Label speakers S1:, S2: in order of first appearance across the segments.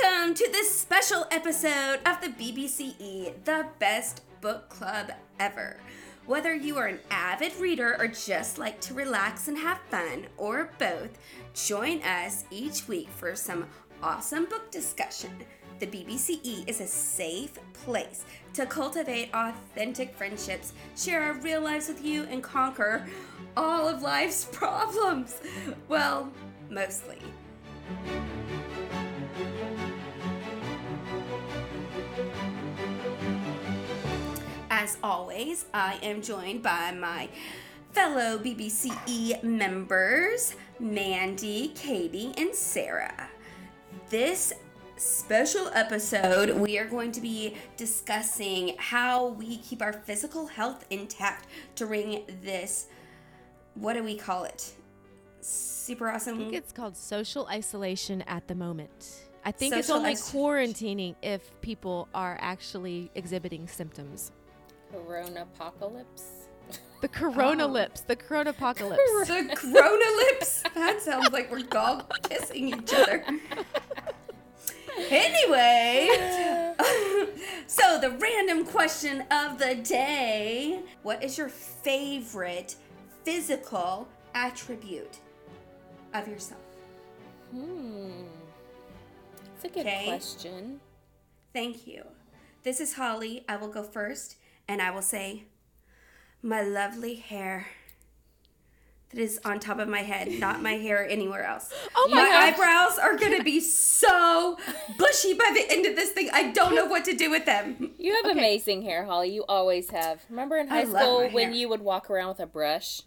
S1: Welcome to this special episode of the BBCE, the best book club ever. Whether you are an avid reader or just like to relax and have fun, or both, join us each week for some awesome book discussion. The BBCE is a safe place to cultivate authentic friendships, share our real lives with you, and conquer all of life's problems. Well, mostly. As always, I am joined by my fellow BBCE members, Mandy, Katie, and Sarah. This special episode, we are going to be discussing how we keep our physical health intact during this, what do we call it? Super awesome.
S2: I think it's called social isolation at the moment. I think it's only
S1: isolation.
S2: quarantining if people are actually exhibiting symptoms.
S3: Corona apocalypse.
S2: The corona
S1: Oh.
S2: lips, the corona apocalypse.
S1: The Corona lips. That sounds like we're all kissing each other. Anyway, so the random question of the day What is your favorite physical attribute of yourself?
S3: Hmm. It's a good
S1: Okay.
S3: question.
S1: Thank you. This is Holly. I will go first and I will say, My lovely hair that is on top of my head, not my hair anywhere else.
S2: Oh
S1: my
S2: my
S1: eyebrows are gonna be so bushy by the end of this thing. I don't know what to do with them.
S3: You have
S2: Okay.
S3: amazing hair, Holly. You always have. Remember in high
S1: love
S3: school when you would walk around with a brush?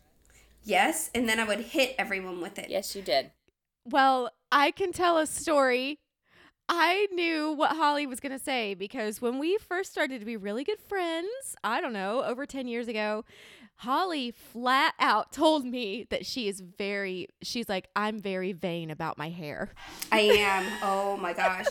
S1: Yes, and then I would hit everyone with it.
S3: Yes, you did.
S2: Well, I can tell a story. I knew what Holly was going to say because when we first started to be really good friends, I don't know, over 10 years ago, Holly flat out told me that she is very, she's like, I'm very vain about my hair.
S1: I am. Oh my gosh.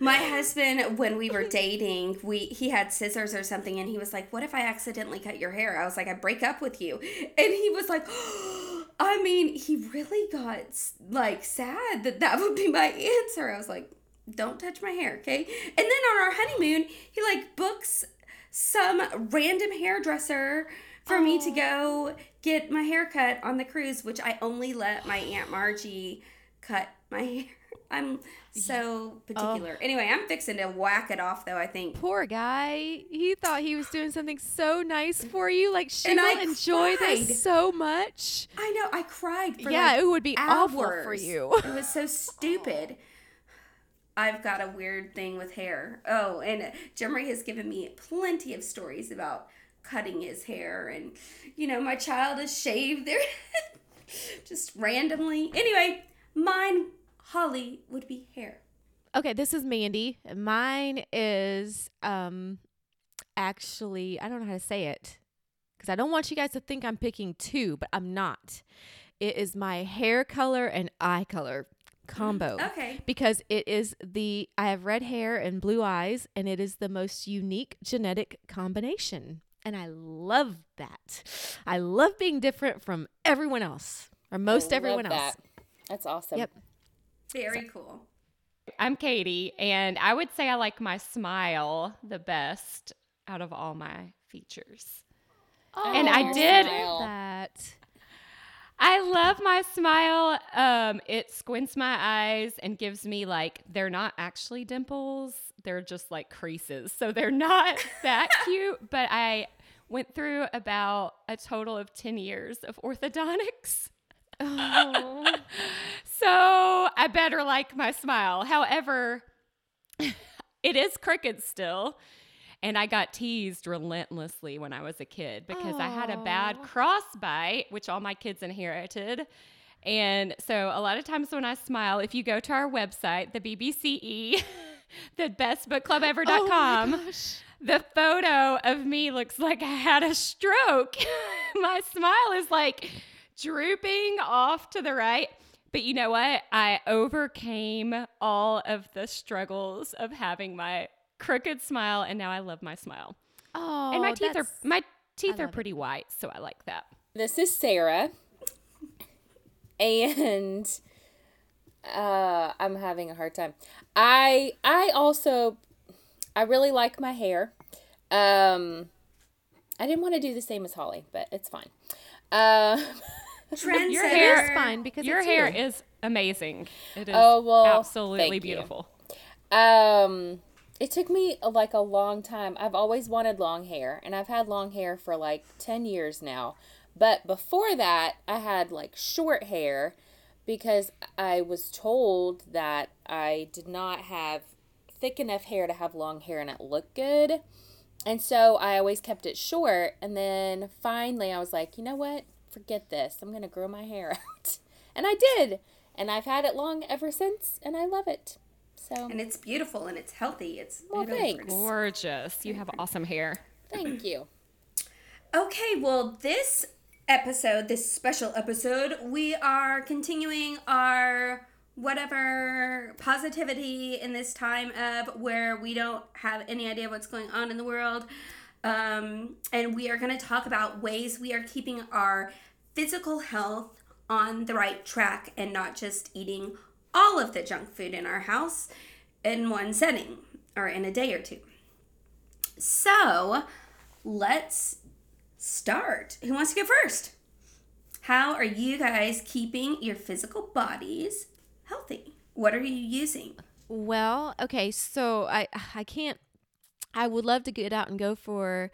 S1: My husband, when we were dating, we he had scissors or something, and he was like, "What if I accidentally cut your hair?" I was like, "I break up with you," and he was like, "I mean, he really got like sad that that would be my answer." I was like, "Don't touch my hair, okay?" And then on our honeymoon, he like books some random hairdresser for me to go get my hair cut on the cruise, which I only let my aunt Margie cut my hair. I'm so particular. Oh. Anyway, I'm fixing to whack it off though, I think.
S2: Poor guy. He thought he was doing something so nice for you. Like, she
S1: And I
S2: will enjoy
S1: cried.
S2: this so much.
S1: I know, I cried for
S2: yeah,
S1: like
S2: it would be awful for you.
S1: It was so stupid. I've got a weird thing with hair. Oh, and Jemry has given me plenty of stories about cutting his hair, and you know, my child has shaved their just randomly. Anyway, mine, Holly, would be hair.
S2: Okay, this is Mandy. Mine is um actually I don't know how to say it because I don't want you guys to think I'm picking two, but I'm not. It is my hair color and eye color combo.
S1: Okay.
S2: Because it is the I have red hair and blue eyes and it is the most unique genetic combination. And I love that. I love being different from everyone else or most
S3: I
S2: everyone
S3: love
S2: else.
S3: That. That's awesome.
S2: Yep.
S1: Very cool.
S4: I'm Katie, and I would say I like my smile the best out of all my features. Oh, and I did-
S3: smile.
S2: that.
S4: I love my smile. Um, it squints my eyes and gives me like they're not actually dimples; they're just like creases. So they're not that cute. But I went through about a total of ten years of orthodontics.
S2: Oh.
S4: So I better like my smile. However, it is crooked still. And I got teased relentlessly when I was a kid because I had a bad crossbite, which all my kids inherited. And so a lot of times when I smile, if you go to our website, the BBCE, the bestbookclubever.com,
S2: Oh
S4: the photo of me looks like I had a stroke. My smile is like drooping off to the right. But you know what? I overcame all of the struggles of having my crooked smile and now I love my smile.
S2: Oh,
S4: and my teeth are my teeth are
S2: love it.
S4: pretty white, so I like that.
S3: This is Sarah. And Uh, I'm having a hard time. I I also I really like my hair. Um, I didn't want to do the same as Holly, but it's fine. Uh,
S4: Your hair
S2: is fine because
S4: Your
S2: it's
S4: hair
S2: you.
S4: is amazing. It is
S3: Oh, well,
S4: absolutely
S3: thank you.
S4: beautiful.
S3: Um, it took me like a long time. I've always wanted long hair, and I've had long hair for like 10 years now. But before that, I had like short hair because I was told that I did not have thick enough hair to have long hair and it looked good. And so I always kept it short. And then finally, I was like, you know what? Forget this. I'm going to grow my hair out. And I did. And I've had it long ever since, and I love it. So,
S1: And it's beautiful and it's healthy. It's
S3: Well, thanks.
S4: Gorgeous. You have awesome hair.
S3: thank you.
S1: Okay, well, this episode, this special episode, we are continuing our whatever positivity in this time of where we don't have any idea what's going on in the world. Um, and we are going to talk about ways we are keeping our physical health on the right track and not just eating all of the junk food in our house in one setting or in a day or two. So, let's start. Who wants to go first? How are you guys keeping your physical bodies healthy? What are you using?
S2: Well, okay, so I I can't I would love to get out and go for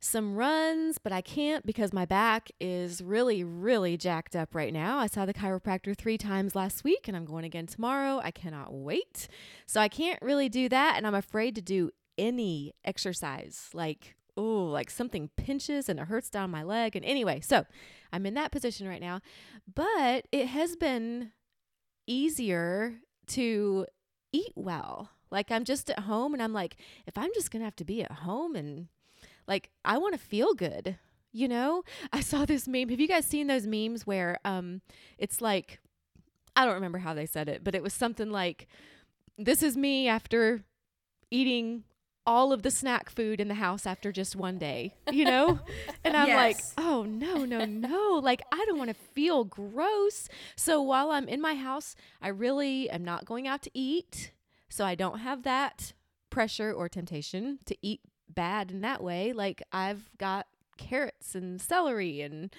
S2: some runs, but I can't because my back is really really jacked up right now. I saw the chiropractor 3 times last week and I'm going again tomorrow. I cannot wait. So I can't really do that and I'm afraid to do any exercise. Like oh, like something pinches and it hurts down my leg and anyway, so I'm in that position right now. But it has been easier to eat well. Like I'm just at home and I'm like, if I'm just gonna have to be at home and like I want to feel good, you know? I saw this meme. Have you guys seen those memes where um it's like I don't remember how they said it, but it was something like this is me after eating all of the snack food in the house after just one day, you know? and I'm like, oh no, no, no. like I don't want to feel gross. So while I'm in my house, I really am not going out to eat. So I don't have that pressure or temptation to eat bad in that way. Like I've got carrots and celery and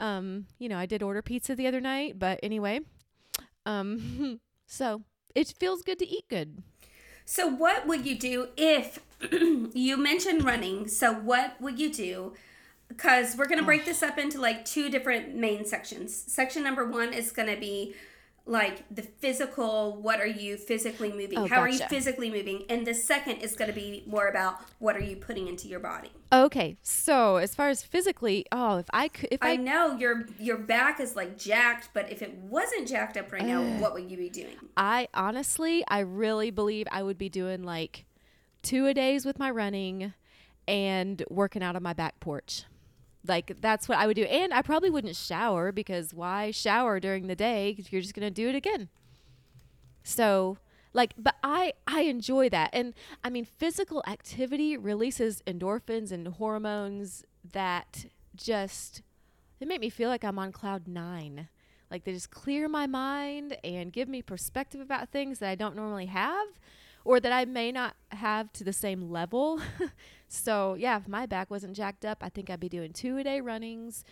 S2: um, you know, I did order pizza the other night, but anyway. Um so it feels good to eat good.
S1: So, what would you do if you mentioned running? So, what would you do? Because we're going to break this up into like two different main sections. Section number one is going to be like the physical what are you physically moving?
S2: Oh,
S1: How are you physically moving? And the second is going to be more about what are you putting into your body?
S2: Okay, so as far as physically, oh, if I could, if
S1: I
S2: I,
S1: know your your back is like jacked, but if it wasn't jacked up right now, what would you be doing?
S2: I honestly, I really believe I would be doing like two a days with my running and working out on my back porch. Like that's what I would do, and I probably wouldn't shower because why shower during the day? you're just gonna do it again. So like but i i enjoy that and i mean physical activity releases endorphins and hormones that just they make me feel like i'm on cloud nine like they just clear my mind and give me perspective about things that i don't normally have or that i may not have to the same level so yeah if my back wasn't jacked up i think i'd be doing two a day runnings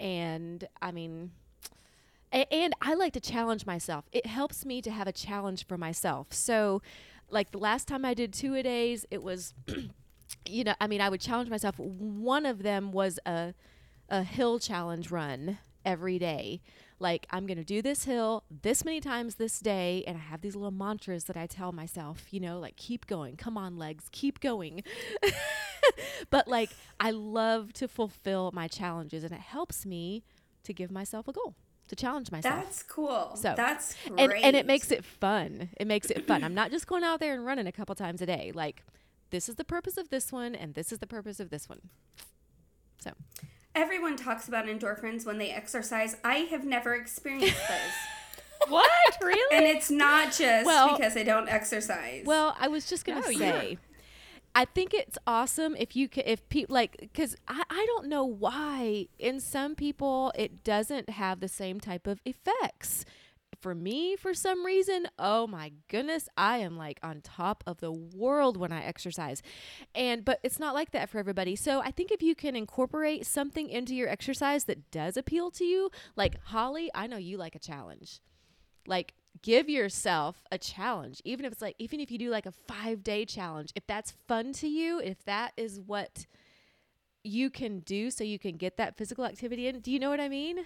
S2: and i mean a- and I like to challenge myself. It helps me to have a challenge for myself. So, like the last time I did two a days, it was, you know, I mean, I would challenge myself. One of them was a, a hill challenge run every day. Like, I'm going to do this hill this many times this day. And I have these little mantras that I tell myself, you know, like, keep going. Come on, legs, keep going. but, like, I love to fulfill my challenges, and it helps me to give myself a goal, to challenge myself.
S1: That's cool.
S2: So,
S1: that's great.
S2: and and it makes it fun. It makes it fun. I'm not just going out there and running a couple times a day. Like this is the purpose of this one and this is the purpose of this one. So,
S1: everyone talks about endorphins when they exercise. I have never experienced those.
S4: What? Really?
S1: And it's not just
S2: Well-
S1: because I don't exercise.
S2: well, I was just going to
S4: No, you
S2: say I think it's awesome if you can, if people like, cause I, I don't know why in some people it doesn't have the same type of effects. For me, for some reason, oh my goodness, I am like on top of the world when I exercise. And, but it's not like that for everybody. So I think if you can incorporate something into your exercise that does appeal to you, like Holly, I know you like a challenge. Like, give yourself a challenge, even if it's like, even if you do like a five day challenge, if that's fun to you, if that is what you can do so you can get that physical activity in. Do you know what I mean?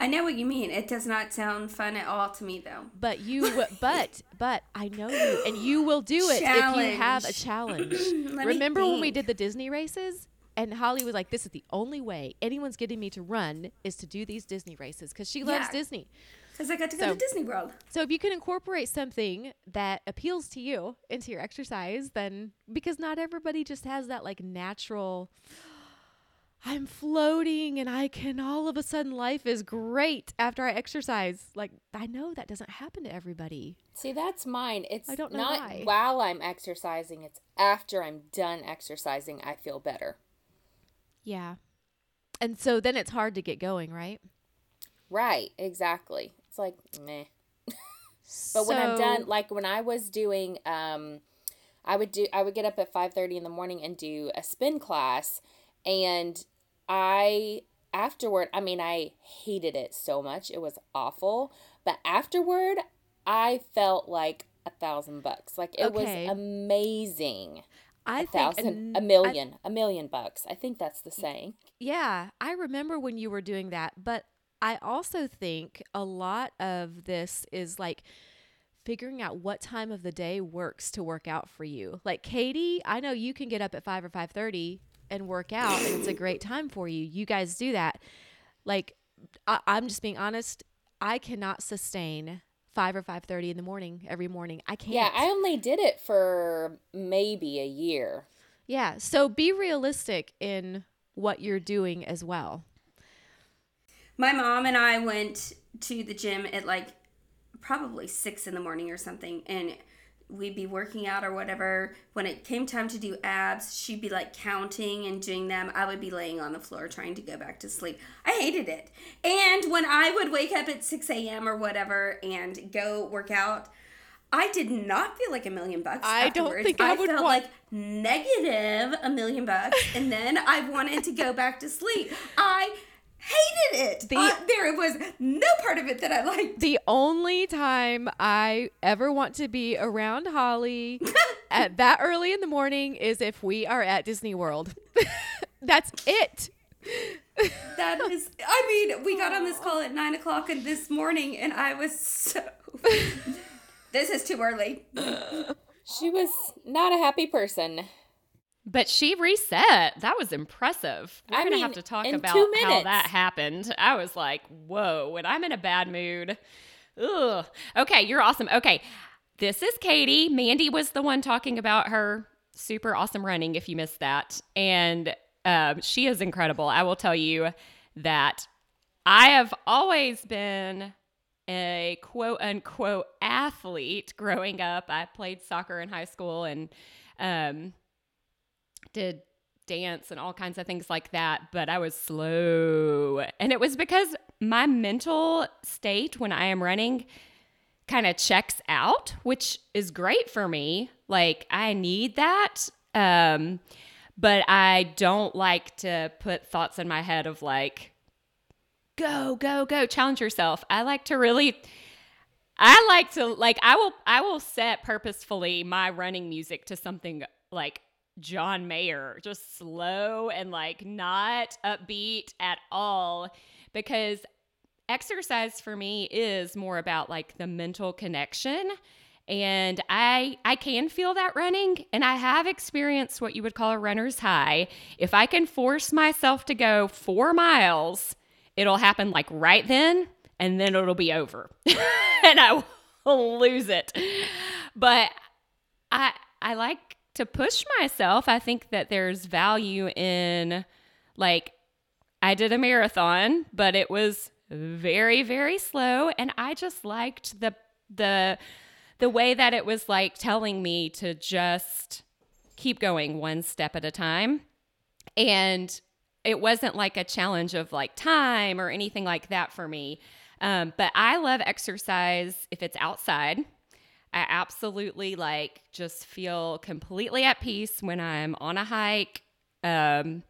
S1: I know what you mean. It does not sound fun at all to me, though.
S2: But you, but but I know you, and you will do it if you have a challenge. Remember when we did the Disney races? And Holly was like, "This is the only way anyone's getting me to run is to do these Disney races because she loves
S1: Yeah.
S2: Disney."
S1: Because I got to go
S2: So-
S1: to Disney World.
S2: So if you can incorporate something that appeals to you into your exercise, then because not everybody just has that like natural I'm floating and I can all of a sudden life is great after I exercise. Like I know that doesn't happen to everybody.
S3: See, that's mine. It's
S2: I don't know
S3: not
S2: why.
S3: while I'm exercising, it's after I'm done exercising, I feel better.
S2: Yeah. And so then it's hard to get going, right?
S3: Right, exactly. It's like meh. But when I'm done, like when I was doing, um, I would do, I would get up at five thirty in the morning and do a spin class, and I afterward, I mean, I hated it so much, it was awful. But afterward, I felt like a thousand bucks. Like it
S2: Okay.
S3: was amazing.
S2: I
S3: A
S2: think
S3: thousand,
S2: an-
S3: a
S2: I-
S3: million, a million bucks. I think that's the saying.
S2: Yeah, I remember when you were doing that, but I also think a lot of this is like figuring out what time of the day works to work out for you. Like Katie, I know you can get up at 5 or 5:30 and work out and it's a great time for you. You guys do that. Like I, I'm just being honest, I cannot sustain 5 or 5:30 in the morning every morning. I can't.
S3: Yeah, I only did it for maybe a year.
S2: Yeah, so be realistic in what you're doing as well.
S1: My mom and I went to the gym at like probably six in the morning or something, and we'd be working out or whatever. When it came time to do abs, she'd be like counting and doing them. I would be laying on the floor trying to go back to sleep. I hated it. And when I would wake up at 6 a.m. or whatever and go work out, I did not feel like a million bucks.
S2: I don't
S1: afterwards.
S2: think I would
S1: felt
S2: want-
S1: like negative a million bucks, and then I wanted to go back to sleep. I hated it.
S2: The-
S1: Uh, there was no part of it that I liked.
S2: The only time I ever want to be around Holly at that early in the morning is if we are at Disney World. That's it.
S1: That is, I mean, we got on this call at nine o'clock and this morning, and I was so. this is too early.
S3: She was not a happy person.
S4: But she reset. That was impressive. We're
S3: I
S4: gonna
S3: mean,
S4: have to talk about how that happened. I was like, whoa, when I'm in a bad mood. Ugh. Okay, you're awesome. Okay. This is Katie. Mandy was the one talking about her super awesome running, if you missed that. And um, she is incredible. I will tell you that I have always been a quote unquote athlete growing up. I played soccer in high school and um, did dance and all kinds of things like that, but I was slow. And it was because my mental state when I am running kind of checks out, which is great for me. Like I need that. Um but I don't like to put thoughts in my head of like go, go, go, challenge yourself. I like to really I like to like I will I will set purposefully my running music to something like John Mayer, just slow and like not upbeat at all because exercise for me is more about like the mental connection and I I can feel that running and I have experienced what you would call a runner's high. If I can force myself to go 4 miles, it'll happen like right then and then it'll be over. and I will lose it. But I I like to push myself. I think that there's value in like I did a marathon, but it was very very slow and I just liked the the the way that it was like telling me to just keep going one step at a time. And it wasn't like a challenge of like time or anything like that for me. Um, but I love exercise if it's outside. I absolutely like just feel completely at peace when I'm on a hike um,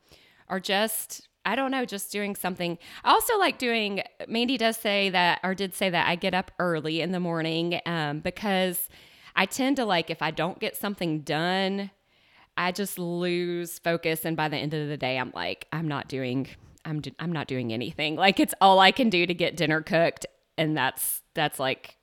S4: or just, I don't know, just doing something. I also like doing, Mandy does say that, or did say that I get up early in the morning um, because I tend to like, if I don't get something done, I just lose focus. And by the end of the day, I'm like, I'm not doing. I'm, do- I'm not doing anything. Like it's all I can do to get dinner cooked and that's that's like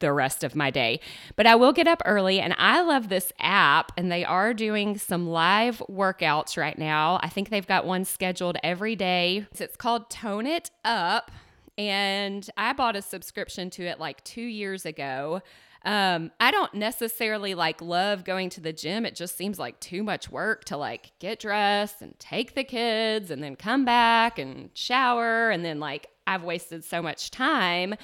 S4: the rest of my day. But I will get up early and I love this app and they are doing some live workouts right now. I think they've got one scheduled every day. It's called Tone It Up and I bought a subscription to it like 2 years ago. Um, I don't necessarily like love going to the gym. It just seems like too much work to like get dressed and take the kids and then come back and shower and then like I've wasted so much time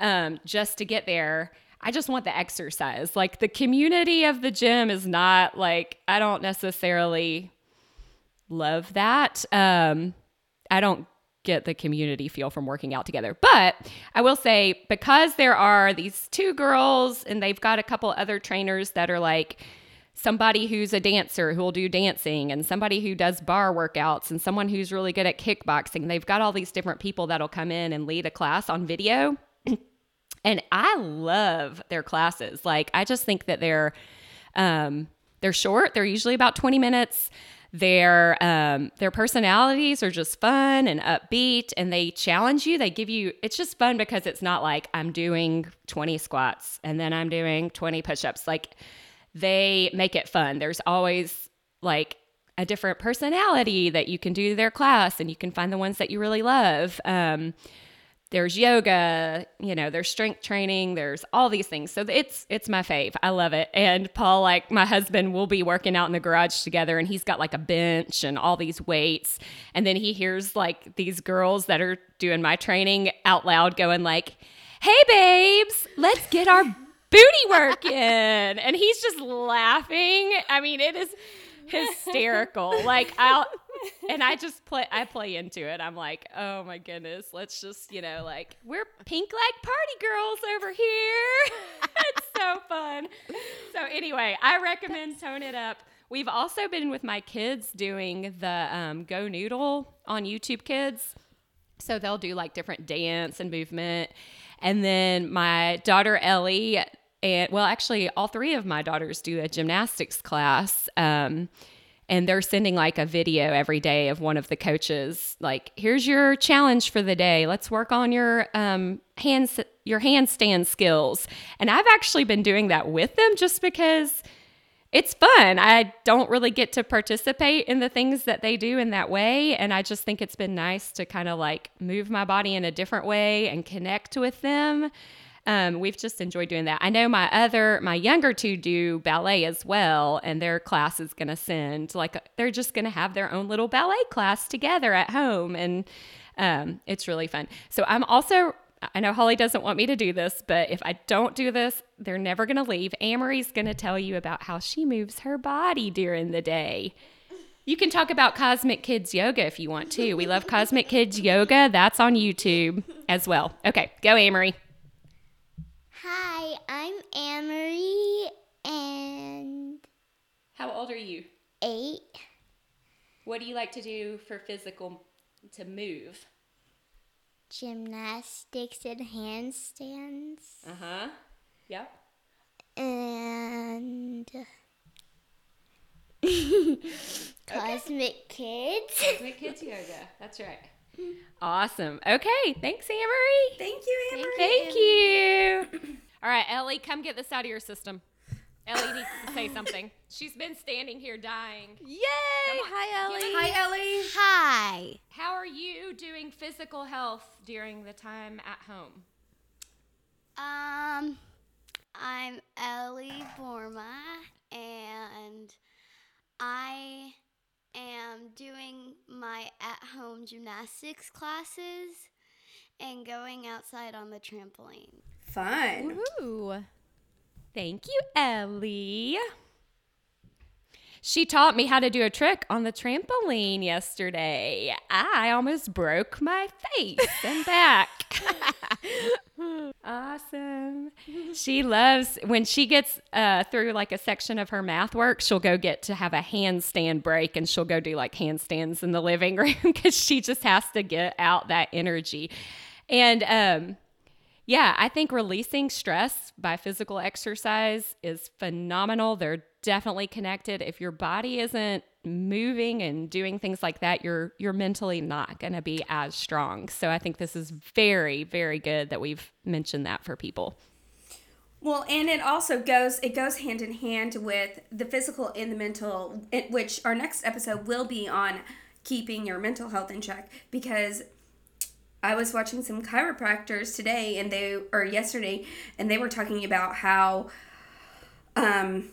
S4: um, just to get there. I just want the exercise. Like the community of the gym is not like I don't necessarily love that. Um, I don't get the community feel from working out together. But I will say because there are these two girls and they've got a couple other trainers that are like somebody who's a dancer who will do dancing and somebody who does barre workouts and someone who's really good at kickboxing. They've got all these different people that'll come in and lead a class on video. And I love their classes. Like I just think that they're um they're short. They're usually about 20 minutes. Their um, their personalities are just fun and upbeat, and they challenge you. They give you. It's just fun because it's not like I'm doing 20 squats and then I'm doing 20 push-ups. Like they make it fun. There's always like a different personality that you can do their class, and you can find the ones that you really love. Um, there's yoga, you know, there's strength training, there's all these things. So it's it's my fave. I love it. And Paul, like my husband, will be working out in the garage together and he's got like a bench and all these weights. And then he hears like these girls that are doing my training out loud going like, Hey babes, let's get our booty work in. And he's just laughing. I mean, it is hysterical. like I'll and I just play I play into it. I'm like, oh my goodness, let's just, you know, like we're pink like party girls over here. it's so fun. So anyway, I recommend Tone It Up. We've also been with my kids doing the um, GoNoodle on YouTube Kids. So they'll do like different dance and movement. And then my daughter Ellie, and well, actually, all three of my daughters do a gymnastics class. Um, and they're sending like a video every day of one of the coaches like here's your challenge for the day. Let's work on your um, hands your handstand skills. And i've actually been doing that with them just because it's fun. I don't really get to participate in the things that they do in that way and i just think it's been nice to kind of like move my body in a different way and connect with them um, we've just enjoyed doing that. I know my other, my younger two do ballet as well, and their class is going to send like they're just going to have their own little ballet class together at home, and um, it's really fun. So I'm also. I know Holly doesn't want me to do this, but if I don't do this, they're never going to leave. Amory's going to tell you about how she moves her body during the day. You can talk about Cosmic Kids Yoga if you want to. We love Cosmic Kids Yoga. That's on YouTube as well. Okay, go, Amory.
S5: Hi, I'm Amory and
S4: How old are you?
S5: eight.
S4: What do you like to do for physical to move?
S5: Gymnastics and handstands.
S4: Uh huh. Yep.
S5: And Cosmic Kids.
S4: Cosmic Kids Yoga. That's right. Awesome. Okay. Thanks, Amory.
S1: Thank you, Amber.
S4: Thank you. All right, Ellie, come get this out of your system. Ellie needs to say something. She's been standing here dying.
S2: Yay! Hi, Ellie.
S1: Hi, Ellie.
S5: Hi.
S4: How are you doing physical health during the time at home?
S5: Um, I'm Ellie Borma, and I am doing my at-home gymnastics classes and going outside on the trampoline.
S1: Fun.
S2: Woohoo!
S4: Thank you, Ellie. She taught me how to do a trick on the trampoline yesterday. I almost broke my face and back. awesome. She loves when she gets uh, through like a section of her math work, she'll go get to have a handstand break and she'll go do like handstands in the living room because she just has to get out that energy. And um, yeah, I think releasing stress by physical exercise is phenomenal. They're definitely connected. If your body isn't moving and doing things like that, you're you're mentally not going to be as strong. So I think this is very very good that we've mentioned that for people.
S1: Well, and it also goes it goes hand in hand with the physical and the mental, which our next episode will be on keeping your mental health in check because I was watching some chiropractors today and they or yesterday and they were talking about how um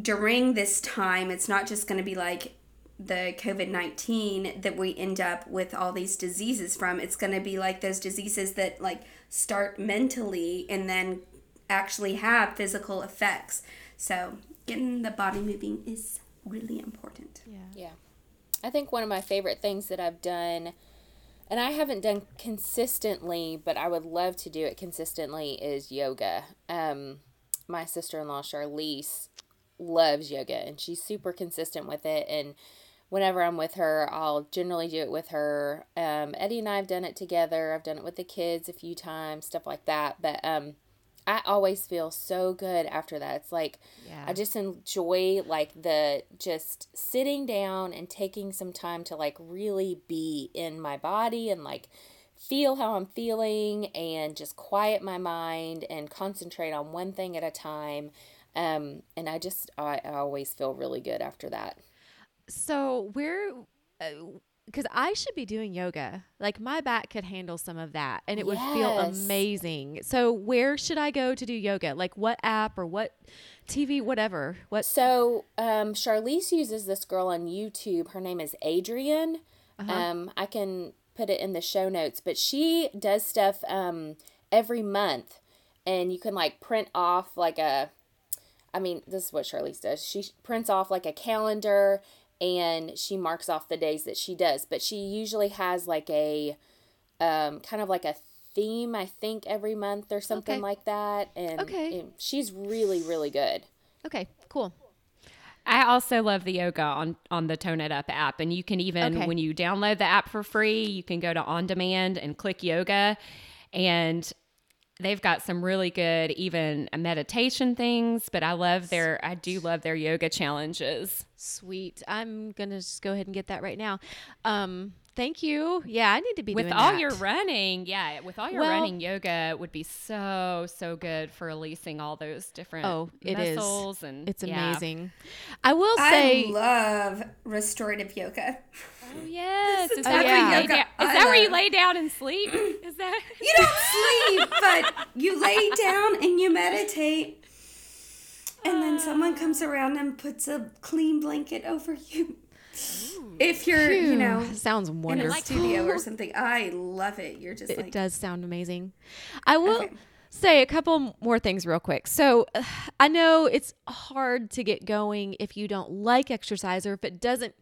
S1: during this time it's not just going to be like the COVID-19 that we end up with all these diseases from it's going to be like those diseases that like start mentally and then actually have physical effects. So, getting the body moving is really important.
S3: Yeah. Yeah. I think one of my favorite things that I've done, and I haven't done consistently, but I would love to do it consistently, is yoga. Um, my sister in law, Charlize, loves yoga and she's super consistent with it. And whenever I'm with her, I'll generally do it with her. Um, Eddie and I have done it together. I've done it with the kids a few times, stuff like that. But um, I always feel so good after that. It's like
S2: Yeah.
S3: I just enjoy like the just sitting down and taking some time to like really be in my body and like feel how I'm feeling and just quiet my mind and concentrate on one thing at a time. Um, and I just I, I always feel really good after that.
S2: So where, because I should be doing yoga. Like my back could handle some of that, and it would feel amazing. So where should I go to do yoga? Like what app or what TV, whatever. What?
S3: So, um, Charlize uses this girl on YouTube. Her name is Adriene. Uh Um, I can put it in the show notes, but she does stuff um, every month, and you can like print off like a. I mean, this is what Charlize does. She prints off like a calendar, and she marks off the days that she does. But she usually has like a, um, kind of like a theme. I think every month or something
S2: Okay.
S3: like that. And,
S2: Okay.
S3: and she's really really good.
S2: Okay, cool.
S4: I also love the yoga on on the Tone It Up app, and you can even
S2: Okay.
S4: when you download the app for free, you can go to on demand and click yoga, and they've got some really good even meditation things. But I love their I do love their yoga challenges.
S2: Sweet. I'm gonna just go ahead and get that right now. Um, thank you. Yeah, I need to be
S4: with
S2: doing
S4: all
S2: that.
S4: your running, yeah, with all your
S2: Well-
S4: running, yoga would be so so good for releasing all those different
S2: Oh, it is.
S4: muscles and
S2: It's
S4: yeah.
S2: amazing. I will say.
S1: I love restorative yoga.
S4: Oh yes, is
S1: is
S4: that,
S2: every
S4: where you lay
S1: yoga
S4: is that where you lay down and sleep? Is that
S1: You don't sleep, but you lay down and you meditate. And then someone comes around and puts a clean blanket over you. If you're, you
S2: Phew,
S1: know,
S2: sounds wonderful.
S1: in a studio or something, I love it. You're just
S2: It
S1: like,
S2: does sound amazing. I will
S1: Okay.
S2: say a couple more things real quick. So, uh, I know it's hard to get going if you don't like exercise or if it doesn't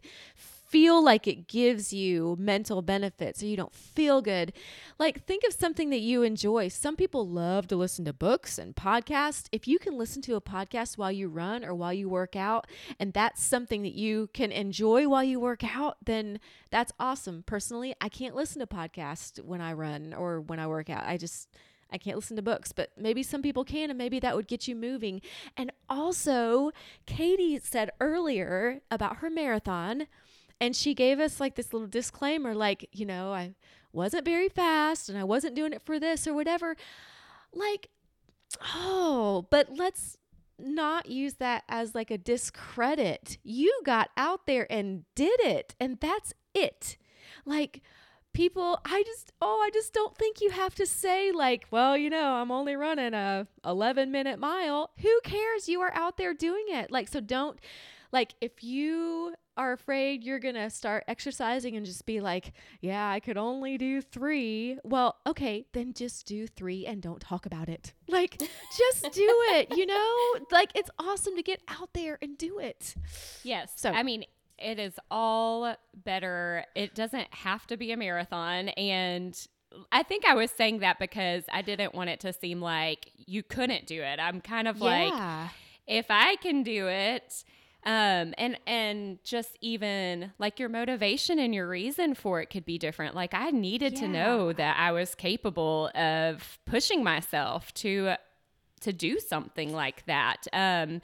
S2: feel like it gives you mental benefits or you don't feel good. Like, think of something that you enjoy. Some people love to listen to books and podcasts. If you can listen to a podcast while you run or while you work out, and that's something that you can enjoy while you work out, then that's awesome. Personally, I can't listen to podcasts when I run or when I work out. I just I can't listen to books, but maybe some people can, and maybe that would get you moving. And also, Katie said earlier about her marathon, and she gave us like this little disclaimer like, you know, I wasn't very fast and I wasn't doing it for this or whatever. Like, oh, but let's not use that as like a discredit. You got out there and did it, and that's it. Like, people i just oh i just don't think you have to say like well you know i'm only running a 11 minute mile who cares you are out there doing it like so don't like if you are afraid you're going to start exercising and just be like, yeah, I could only do three. Well, okay, then just do three and don't talk about it. Like, just do it, you know? Like, it's awesome to get out there and do it.
S4: Yes.
S2: So-
S4: I mean, it is all better. It doesn't have to be a marathon. And I think I was saying that because I didn't want it to seem like you couldn't do it. I'm kind of like, if I can do it, um, and and just even like your motivation and your reason for it could be different. Like I needed to know that I was capable of pushing myself to to do something like that. Um,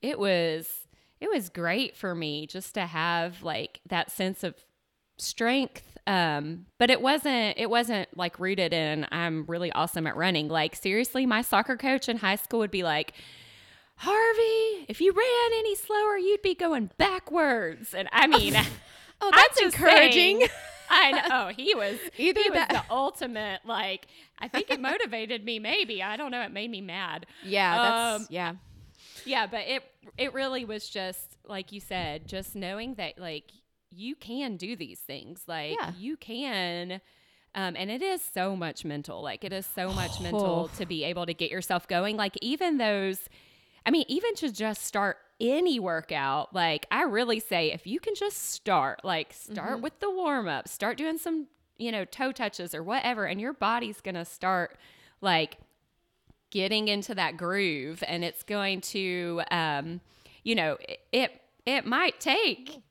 S4: it was it was great for me just to have like that sense of strength um but it wasn't it wasn't like rooted in i'm really awesome at running like seriously my soccer coach in high school would be like harvey if you ran any slower you'd be going backwards and i mean
S2: Oh, that's encouraging.
S4: saying- I know he was
S2: Either
S4: he was the ultimate like I think it motivated me maybe I don't know it made me mad
S2: yeah, that's
S4: Um,
S2: yeah.
S4: yeah, but it it really was just like you said, just knowing that like you can do these things. Like
S2: Yeah.
S4: you can um, and it is so much mental. Like it is so much mental to be able to get yourself going. Like even those I mean, even to just start any workout, like I really say if you can just start, like start with the warm up, start doing some, you know, toe touches or whatever, and your body's gonna start like getting into that groove and it's going to um you know it it, it might take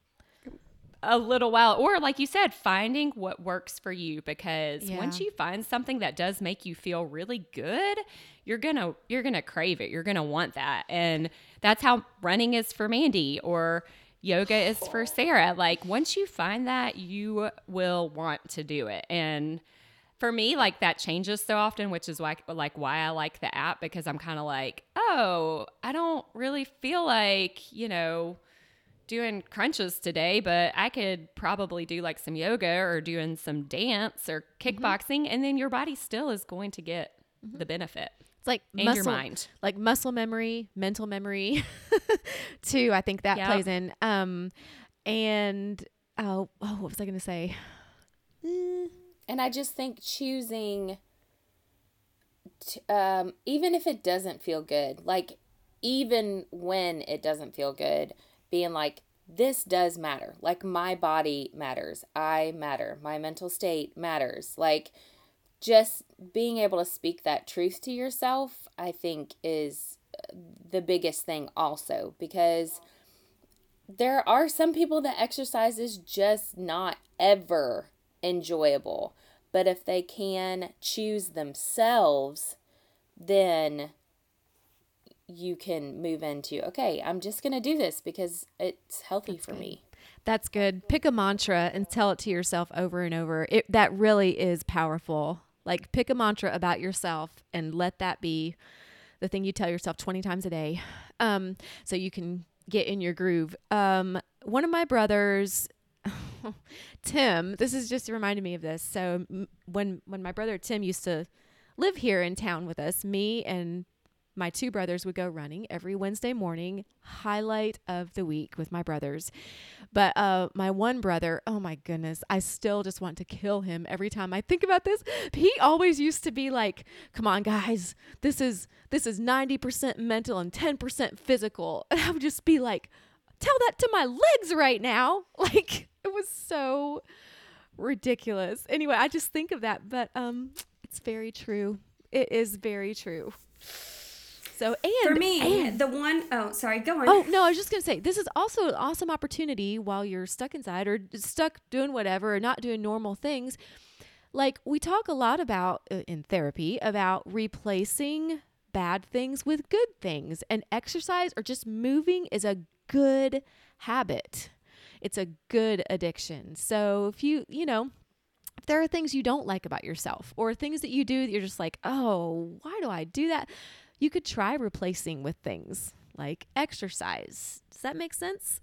S4: a little while or like you said finding what works for you because once you find something that does make you feel really good you're gonna you're gonna crave it. You're gonna want that. And that's how running is for mandy or yoga is for oh. sarah. Like once you find that you will want to do it. And for me like that changes so often which is why like why i like the app because i'm kind of like oh i don't really feel like you know doing crunches today but i could probably do like some yoga or doing some dance or kickboxing and then your body still is going to get the benefit
S2: It's like
S4: and
S2: muscle,
S4: your mind
S2: like muscle memory, mental memory, too. I think that
S4: Yep.
S2: plays in. Um, and oh, oh, what was I going to say?
S3: And I just think choosing, t- um, even if it doesn't feel good, like even when it doesn't feel good, being like, this does matter. Like my body matters. I matter. My mental state matters. Like just being able to speak that truth to yourself, I think is uh, the biggest thing also because there are some people that exercise is just not ever enjoyable. But if they can choose themselves, then you can move into, okay, I'm just going to do this because it's healthy for me.
S2: That's good. Pick a mantra and tell it to yourself over and over. It that really is powerful. Like pick a mantra about yourself and let that be the thing you tell yourself 20 times a day. Um so you can get in your groove. Um one of my brothers Tim, this is just reminded me of this. So m- when when my brother Tim used to live here in town with us, me and my two brothers would go running every Wednesday morning, highlight of the week with my brothers. But uh, my one brother, oh my goodness, I still just want to kill him every time I think about this. He always used to be like, "Come on, guys, this is this is ninety percent mental and ten percent physical," and I would just be like, "Tell that to my legs right now!" Like it was so ridiculous. Anyway, I just think of that, but um, it's very true. It is very true. So and
S1: For me,
S2: and-
S1: the one oh sorry, go on.
S2: Oh no, I was just gonna say this is also an awesome opportunity while you're stuck inside or stuck doing whatever or not doing normal things. Like we talk a lot about uh, in therapy about replacing bad things with good things, and exercise or just moving is a good habit. It's a good addiction. So if you you know if there are things you don't like about yourself or things that you do that you're just like, oh, why do I do that? You could try replacing with things like exercise. Does that make sense?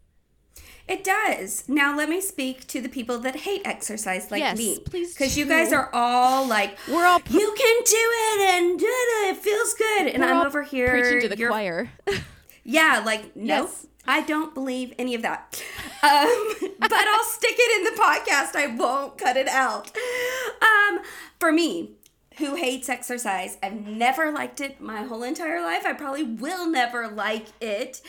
S1: It does. Now let me speak to the people that hate exercise like
S2: Yes,
S1: me.
S2: please
S1: Because you guys are all like,
S2: We're all pre-
S1: you can do it and da-da, it feels good. And
S2: We're
S1: I'm over here.
S2: preaching to the
S1: you're-
S2: choir.
S1: Yeah, like, nope.
S2: Yes.
S1: I don't believe any of that. Um, but I'll stick it in the podcast. I won't cut it out. Um, for me, who hates exercise, I've never liked it my whole entire life. I probably will never like it.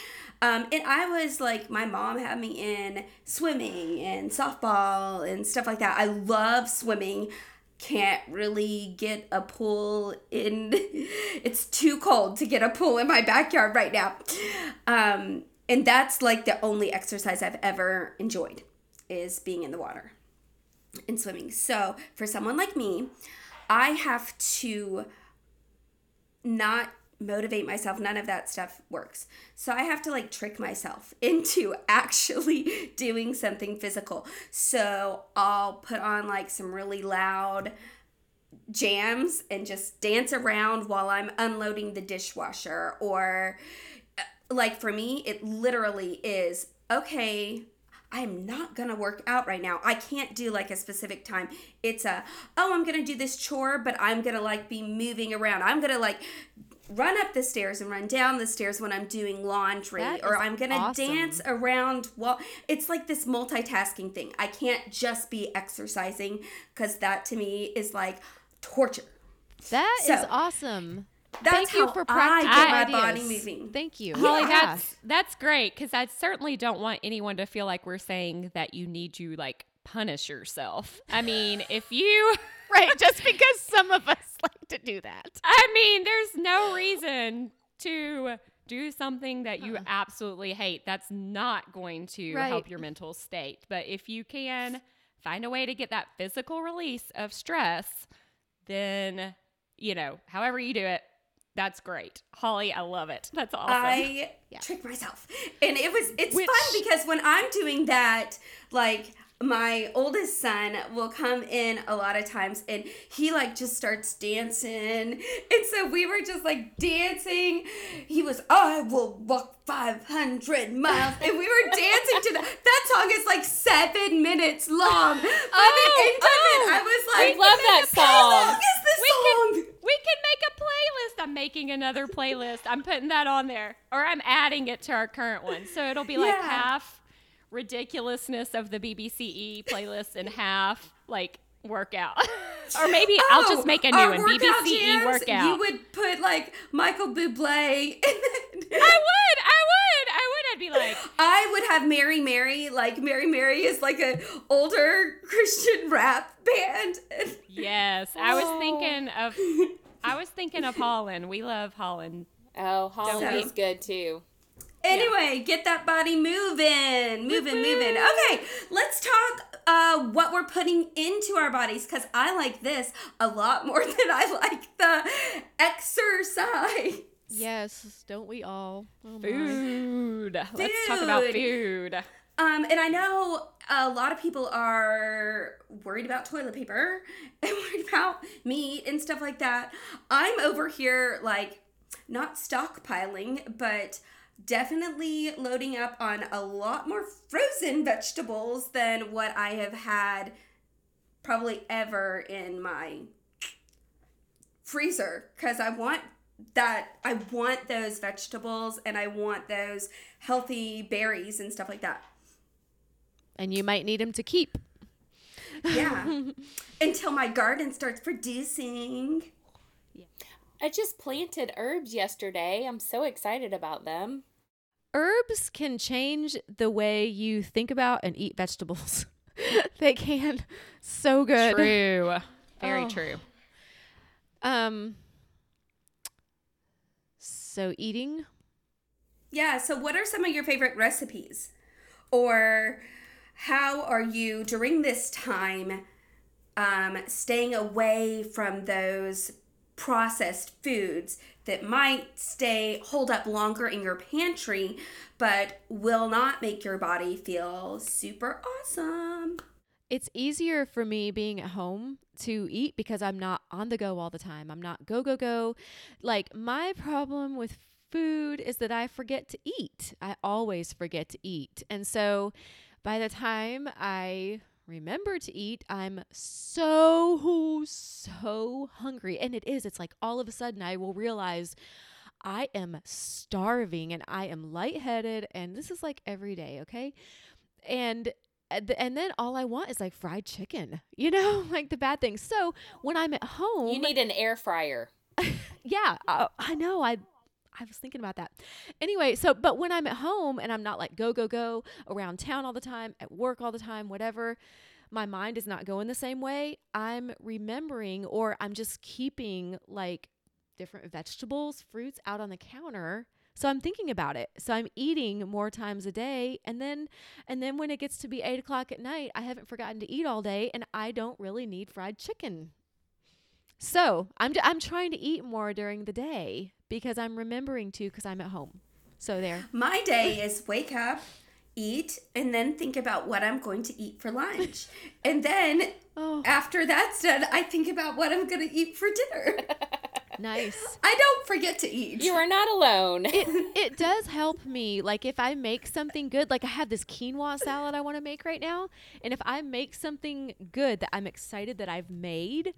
S1: Um, and I was like, my mom had me in swimming and softball and stuff like that. I love swimming. Can't really get a pool in. It's too cold to get a pool in my backyard right now. Um, and that's like the only exercise I've ever enjoyed is being in the water and swimming. So for someone like me, I have to not motivate myself. None of that stuff works. So I have to like trick myself into actually doing something physical. So I'll put on like some really loud jams and just dance around while I'm unloading the dishwasher or uh, like for me it literally is okay I am not gonna work out right now. I can't do like a specific time. It's a, oh, I'm gonna do this chore, but I'm gonna like be moving around. I'm gonna like run up the stairs and run down the stairs when I'm doing laundry,
S2: That
S1: or I'm gonna
S2: awesome.
S1: dance around while it's like this multitasking thing. I can't just be exercising because that to me is like torture.
S2: That is
S1: So,
S2: awesome.
S1: That's
S2: Thank you
S1: how
S2: for
S1: I
S2: practicing
S1: get my
S2: ideas.
S1: body moving.
S2: Thank you.
S4: Holly,
S1: Yeah.
S4: that's that's great because I certainly don't want anyone to feel like we're saying that you need to like punish yourself. I mean, if you,
S2: right. Just because some of us like to do that.
S4: I mean, there's no reason to do something that you absolutely hate. That's not going to
S2: Right.
S4: help your mental state. But if you can find a way to get that physical release of stress, then you know, however you do it, that's great. Holly, I love it. That's awesome.
S1: I
S2: Yeah.
S1: trick myself. And it was it's
S2: Which-
S1: fun because when I'm doing that, like my oldest son will come in a lot of times and he like just starts dancing. And so we were just like dancing. He was, I will walk 500 miles. And we were dancing to that. That song is like seven minutes long. By
S4: Oh,
S1: the end of
S4: oh,
S1: it, I was like,
S3: We love that
S1: How long
S3: song.
S1: is this
S4: we
S1: song?
S4: can we can make a. I'm making another playlist. I'm putting that on there, or I'm adding it to our current one. So it'll be like
S1: Yeah.
S4: half ridiculousness of the BBCE E playlist and half like workout. or maybe I'll just make a new one.
S1: workout
S4: BBCE
S1: jams,
S4: workout.
S1: You would put like Michael Bublé.
S4: I would. I would. I would. I'd be like,
S1: I would have Mary Mary. Like Mary Mary is like a older Christian rap band.
S4: yes. I was thinking of. I was thinking of Hollyn. We love Hollyn.
S3: Oh, Hollyn
S1: So-
S3: is good too.
S1: Anyway, get that body moving, moving, moving. Okay, let's talk uh, what we're putting into our bodies because I like this a lot more than I like the exercise.
S2: Yes, don't we all? Oh my.
S4: Food. Let's talk about
S1: Food.
S4: food.
S1: Um, and I know a lot of people are worried about toilet paper and worried about meat and stuff like that. I'm over here like not stockpiling, but definitely loading up on a lot more frozen vegetables than what I have had probably ever in my freezer because I want that I want those vegetables and I want those healthy berries and stuff like that.
S2: And you might need them to keep.
S1: Yeah. Until my garden starts producing. Yeah.
S3: I just planted herbs yesterday. I'm so excited about them.
S2: Herbs can change the way you think about and eat vegetables. they can. So good.
S4: True. Very
S2: Oh.
S4: true.
S2: Um so eating
S1: Yeah, so what are some of your favorite recipes? Or how are you during this time um, staying away from those processed foods that might stay hold up longer in your pantry but will not make your body feel super awesome?
S2: it's easier for me being at home to eat because I'm not on the go all the time. I'm not go, go, go. Like, my problem with food is that I forget to eat. I always forget to eat. And so by the time I remember to eat, I'm so, so hungry. And it is, it's like all of a sudden I will realize I am starving and I am lightheaded and this is like every day, okay? And uh, and then all I want is like fried chicken, you know, like the bad things. So when I'm at home,
S3: you need an air fryer.
S2: yeah, I, I know. I I was thinking about that. Anyway, so but when I'm at home and I'm not like go go go around town all the time, at work all the time, whatever, my mind is not going the same way. I'm remembering or I'm just keeping like different vegetables, fruits out on the counter. So I'm thinking about it. So I'm eating more times a day, and then, and then when it gets to be eight o'clock at night, I haven't forgotten to eat all day, and I don't really need fried chicken. So I'm i I'm trying to eat more during the day because I'm remembering to because I'm at home. So there.
S1: My day is wake up, eat, and then think about what I'm going to eat for lunch. and then oh. after that's done, I think about what I'm going to eat for dinner.
S2: Nice.
S1: I don't forget to eat.
S3: You are not alone.
S2: it it does help me. Like if I make something good, like I have this quinoa salad I want to make right now, and if I make something good that I'm excited that I've made,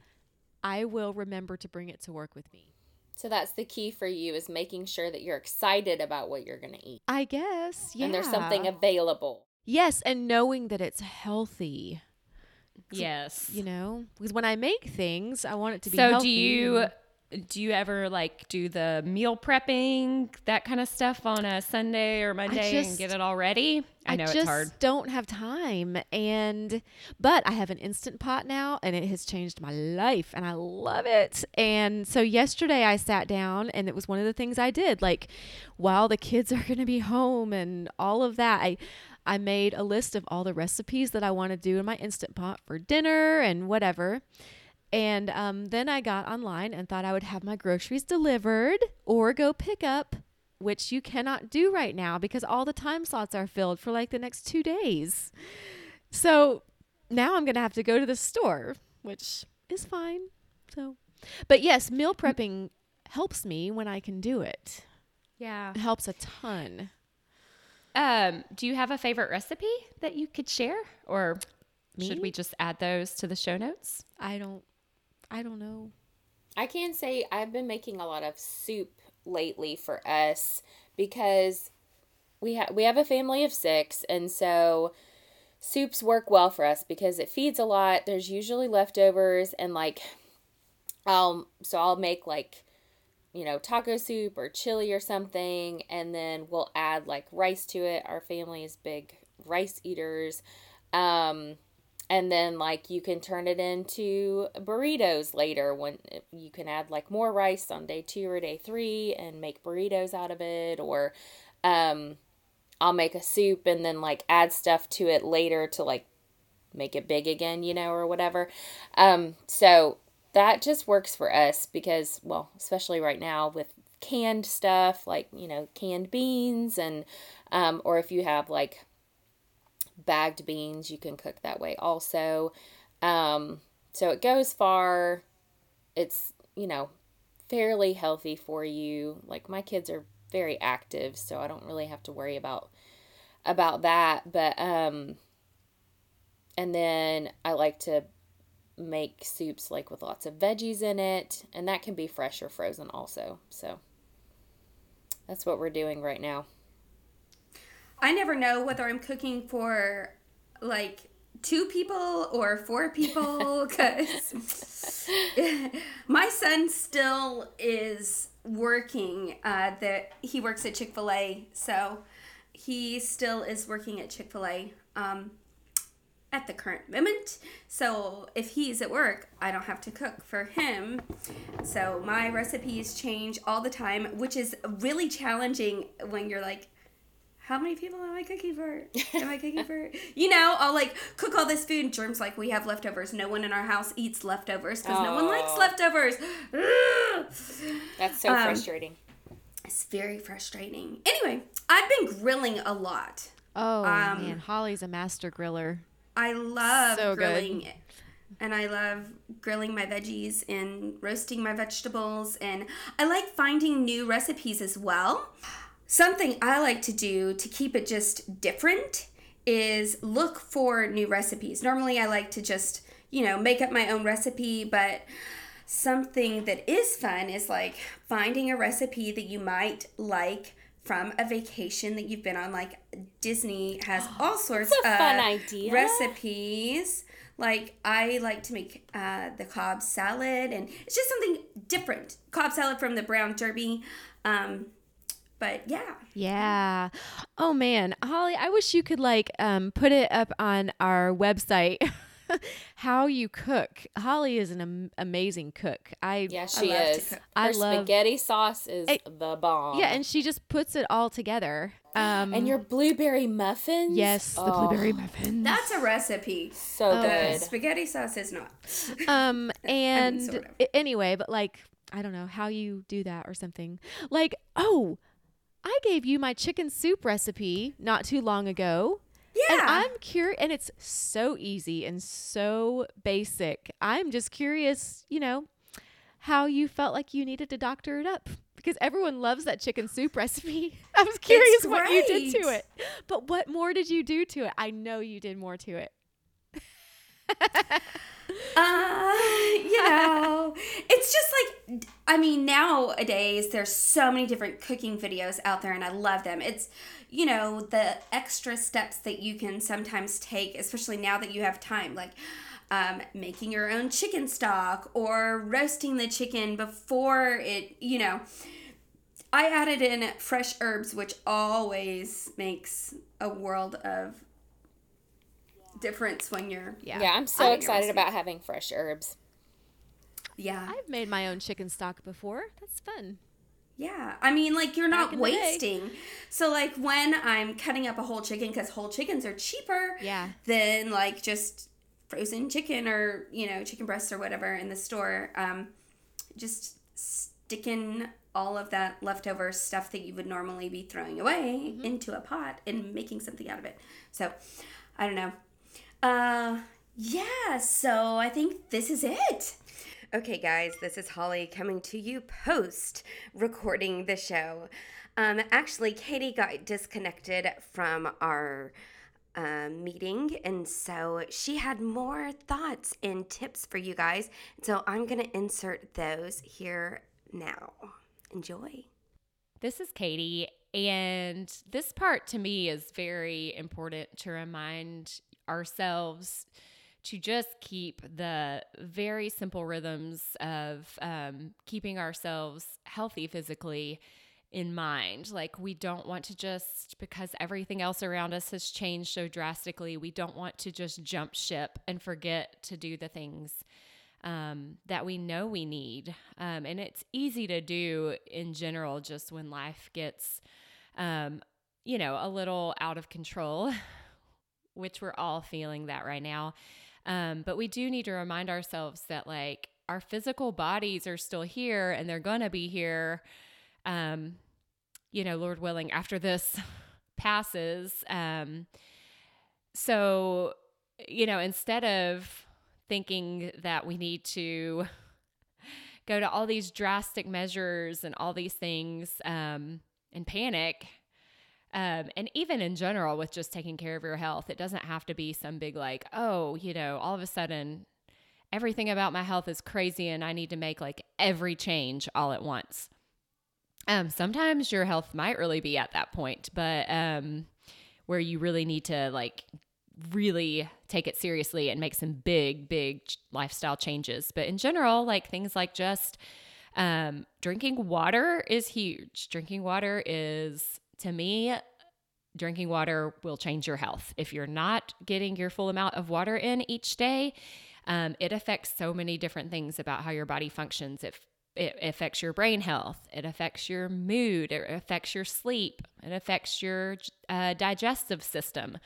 S2: I will remember to bring it to work with me.
S3: So that's the key for you is making sure that you're excited about what you're going to eat.
S2: I guess, yeah.
S3: And there's something available.
S2: Yes, and knowing that it's healthy.
S4: Yes.
S2: You know, because when I make things, I want it to be
S4: So
S2: healthy.
S4: do you do you ever like do the meal prepping that kind of stuff on a Sunday or Monday just, and get it all ready? I know
S2: I
S4: it's hard.
S2: Don't have time, and but I have an instant pot now, and it has changed my life, and I love it. And so yesterday I sat down, and it was one of the things I did. Like while the kids are going to be home and all of that, I. I made a list of all the recipes that I want to do in my instant pot for dinner and whatever. And um, then I got online and thought I would have my groceries delivered or go pick up, which you cannot do right now because all the time slots are filled for like the next two days. So now I'm going to have to go to the store, which is fine. So, but yes, meal prepping helps me when I can do it.
S4: Yeah.
S2: It helps a ton.
S4: Um, do you have a favorite recipe that you could share or
S2: me?
S4: should we just add those to the show notes?
S2: I don't I don't know.
S3: I can say I've been making a lot of soup lately for us because we have we have a family of 6 and so soups work well for us because it feeds a lot. There's usually leftovers and like I'll so I'll make like you know, taco soup or chili or something, and then we'll add like rice to it. Our family is big rice eaters. Um, and then like you can turn it into burritos later when you can add like more rice on day two or day three and make burritos out of it or um i'll make a soup and then like add stuff to it later to like make it big again you know or whatever. Um so that just works for us because well especially right now with canned stuff like you know canned beans and um or if you have like bagged beans you can cook that way also. Um, so it goes far. It's you know fairly healthy for you. Like my kids are very active so i don't really have to worry about about that. But um and then i like to make soups like with lots of veggies in it and that can be fresh or frozen also. So that's what we're doing right now
S1: I never know whether I'm cooking for like two people or four people because my son still is working uh that he works at chick-fil-a so he still is working at chick-fil-a um at the current moment. So if he's at work i don't have to cook for him. So my recipes change all the time which is really challenging when you're like how many people am I cooking for? Am I cooking for? You know, I'll like cook all this food. And Germ's like, we have leftovers. No one in our house eats leftovers because no one likes leftovers.
S3: That's so um, frustrating.
S1: It's very frustrating. Anyway, I've been grilling a lot.
S2: Oh um, man, Holly's a master griller.
S1: I love so grilling. Good. And I love grilling my veggies and roasting my vegetables. And I like finding new recipes as well. Something I like to do to keep it just different is look for new recipes. Normally, I like to just, you know, make up my own recipe, but something that is fun is like finding a recipe that you might like from a vacation that you've been on. Like Disney has all sorts of
S3: fun idea.
S1: recipes. Like I like to make uh, the Cobb salad, and it's just something different. Cobb salad from the Brown Derby. Um, but yeah,
S2: Yeah. Oh man, Holly, I wish you could like um put it up on our website. How you cook. Holly is an am- amazing cook. I
S3: Yeah, she
S1: love to
S3: is.
S1: cook.
S3: Her
S2: I love-
S3: spaghetti sauce is
S2: Hey,
S3: the bomb.
S2: Yeah, and she just puts it all together. Um
S3: and your blueberry muffins.
S2: Yes, the
S3: Oh,
S2: blueberry muffins.
S1: that's a recipe.
S3: So
S2: Oh.
S1: The
S3: good.
S1: spaghetti sauce is not.
S2: um and
S1: sort of.
S2: anyway but like i don't know how you do that or something like oh i gave you my chicken soup recipe not too long ago.
S1: Yeah.
S2: and i'm curious and it's so easy and so basic. I'm just curious you know how you felt like you needed to doctor it up because everyone loves that chicken soup recipe. I was curious what you did to it. But what more did you do to it? I know you did more to it.
S1: Uh, I mean, nowadays there's so many different cooking videos out there and I love them. It's, you know, the extra steps that you can sometimes take, especially now that you have time, like um, making your own chicken stock or roasting the chicken before it, you know. I added in fresh herbs, which always makes a world of difference when you're,
S2: yeah,
S3: Yeah, I'm so excited about having fresh herbs.
S1: Yeah.
S2: i've made my own chicken stock before that's fun
S1: Yeah, I mean, like you're not
S2: in the day.
S1: wasting. So, like when I'm cutting up a whole chicken, because whole chickens are cheaper
S2: Yeah.
S1: than like just frozen chicken or you know chicken breasts or whatever in the store. Um, just sticking all of that leftover stuff that you would normally be throwing away
S2: Mm-hmm.
S1: into a pot and making something out of it. So, I don't know. Uh, yeah. So I think this is it. Okay, guys, this is Holly coming to you post recording the show. Um, actually, Katie got disconnected from our uh, meeting, and so she had more thoughts and tips for you guys. So I'm going to insert those here now. Enjoy.
S4: This is Katie, and this part to me is very important to remind ourselves to just keep the very simple rhythms of um, keeping ourselves healthy physically in mind. Like, we don't want to just, because everything else around us has changed so drastically, we don't want to just jump ship and forget to do the things um, that we know we need. Um, and it's easy to do in general, just when life gets, um, you know, a little out of control, which we're all feeling that right now. Um, but we do need to remind ourselves that, like, our physical bodies are still here and they're to be here, um, you know, Lord willing, after this passes. Um, so, you know, instead of thinking that we need to go to all these drastic measures and all these things um, and panic. Um, and even in general, with just taking care of your health, it doesn't have to be some big, like, oh, you know, all of a sudden everything about my health is crazy and I need to make like every change all at once. Um, sometimes your health might really be at that point, but um, where you really need to like really take it seriously and make some big, big lifestyle changes. But in general, like things like just um, drinking water is huge. Drinking water is, to me, drinking water will change your health. If you're not getting your full amount of water in each day, um, it affects so many different things about how your body functions. It, it affects your brain health, it affects your mood, it affects your sleep, it affects your uh, digestive system.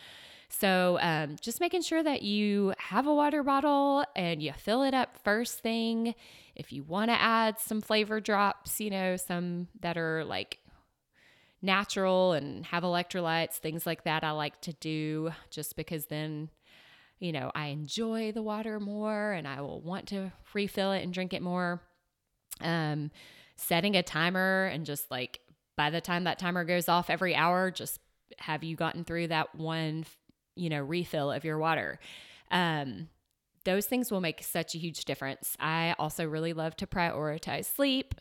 S4: So, um, just making sure that you have a water bottle and you fill it up first thing. If you want to add some flavor drops, you know, some that are like natural and have electrolytes, things like that, I like to do just because then, you know, I enjoy the water more and I will want to refill it and drink it more. Um, setting a timer and just like by the time that timer goes off every hour, just have you gotten through that one, you know, refill of your water? Um, those things will make such a huge difference. I also really love to prioritize sleep,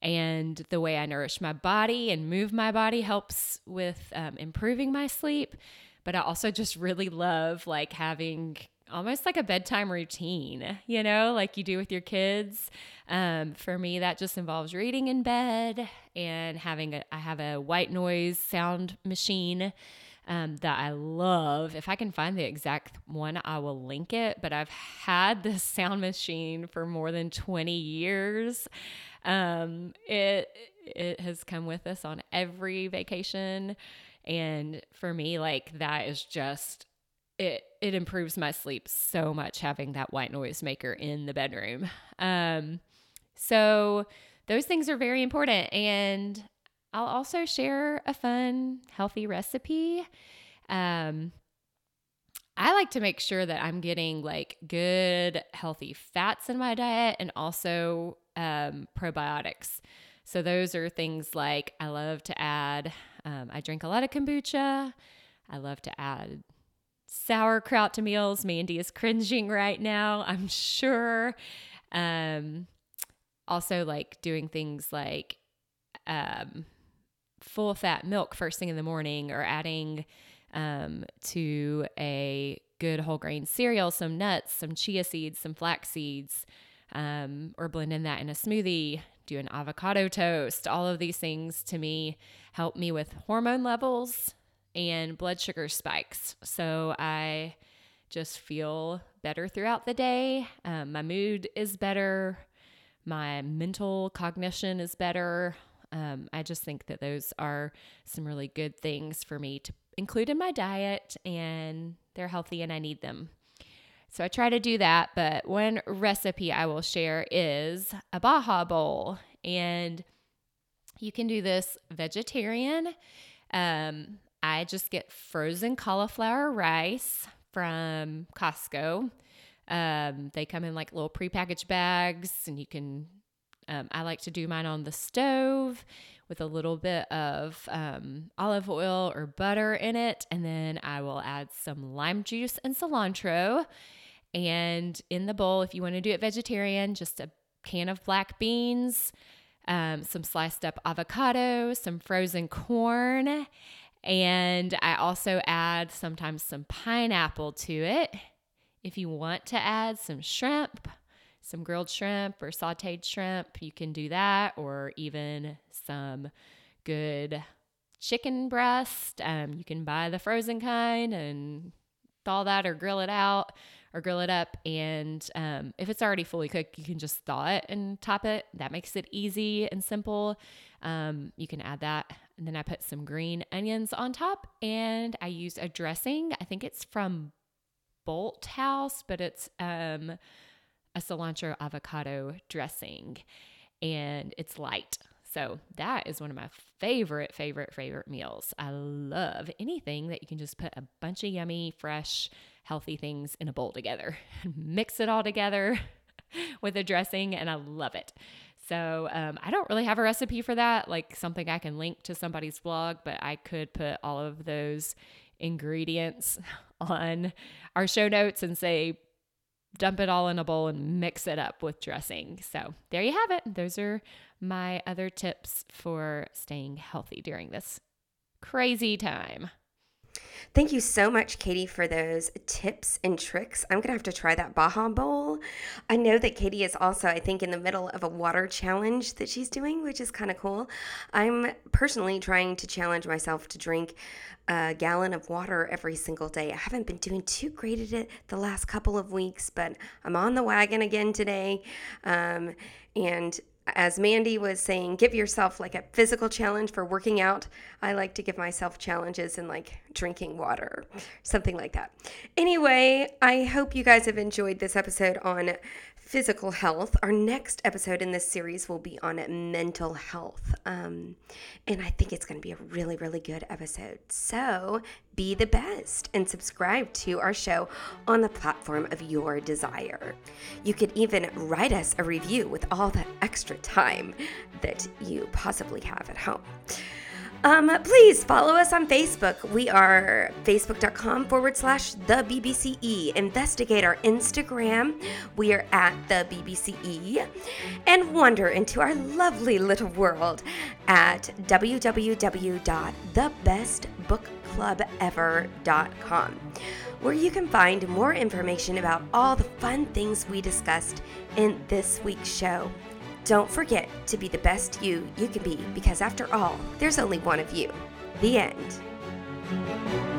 S4: and the way I nourish my body and move my body helps with um, improving my sleep. But I also just really love like having almost like a bedtime routine, you know, like you do with your kids. Um, for me, that just involves reading in bed and having a, I have a white noise sound machine um, that I love. If I can find the exact one, I will link it. But I've had this sound machine for more than 20 years. Um, it it has come with us on every vacation, and for me, like that is just it it improves my sleep so much having that white noise maker in the bedroom. Um, so those things are very important, and I'll also share a fun, healthy recipe. Um, I like to make sure that I'm getting like good, healthy fats in my diet and also um, probiotics. So, those are things like I love to add, um, I drink a lot of kombucha. I love to add sauerkraut to meals. Mandy is cringing right now, I'm sure. Um, also, like doing things like um, full fat milk first thing in the morning or adding um, to a good whole grain cereal, some nuts, some chia seeds, some flax seeds, um, or blending that in a smoothie, do an avocado toast. All of these things to me help me with hormone levels and blood sugar spikes. So I just feel better throughout the day. Um, my mood is better. My mental cognition is better. Um, I just think that those are some really good things for me to include in my diet, and they're healthy and I need them. So I try to do that. But one recipe I will share is a Baja Bowl. And you can do this vegetarian. Um, I just get frozen cauliflower rice from Costco. Um, they come in like little prepackaged bags, and you can. Um, I like to do mine on the stove with a little bit of um, olive oil or butter in it, and then I will add some lime juice and cilantro. And in the bowl, if you want to do it vegetarian, just a can of black beans, um, some sliced up avocado, some frozen corn, and I also add sometimes some pineapple to it. If you want to add some shrimp, some grilled shrimp or sauteed shrimp, you can do that, or even some good chicken breast. Um, you can buy the frozen kind and thaw that or grill it out or grill it up. And um, if it's already fully cooked, you can just thaw it and top it. That makes it easy and simple. Um, you can add that. And then I put some green onions on top and I use a dressing. I think it's from Bolthouse, but it's um, a cilantro avocado dressing and it's light. So that is one of my favorite, favorite, favorite meals. I love anything that you can just put a bunch of yummy, fresh, healthy things in a bowl together, mix it all together with a dressing, and I love it. So um, I don't really have a recipe for that, like something I can link to somebody's blog, but I could put all of those ingredients on our show notes and say, dump it all in a bowl and mix it up with dressing. So there you have it. Those are my other tips for staying healthy during this crazy time.
S6: Thank you so much, Katie, for those tips and tricks. I'm going to have to try that Baja Bowl. I know that Katie is also, I think, in the middle of a water challenge that she's doing, which is kind of cool. I'm personally trying to challenge myself to drink a gallon of water every single day. I haven't been doing too great at it the last couple of weeks, but I'm on the wagon again today. Um, and as Mandy was saying, give yourself like a physical challenge for working out. I like to give myself challenges in like drinking water, something like that. Anyway, I hope you guys have enjoyed this episode on physical health. Our next episode in this series will be on mental health. Um, and I think it's going to be a really, really good episode. So be the best and subscribe to our show on the platform of your desire. You could even write us a review with all the extra time that you possibly have at home. Um, please follow us on Facebook. We are facebook.com forward slash the BBCE. Investigate our Instagram. We are at the BBCE. And wander into our lovely little world at www.thebestbookclubever.com, where you can find more information about all the fun things we discussed in this week's show. Don't forget to be the best you you can be because after all, there's only one of you. The end.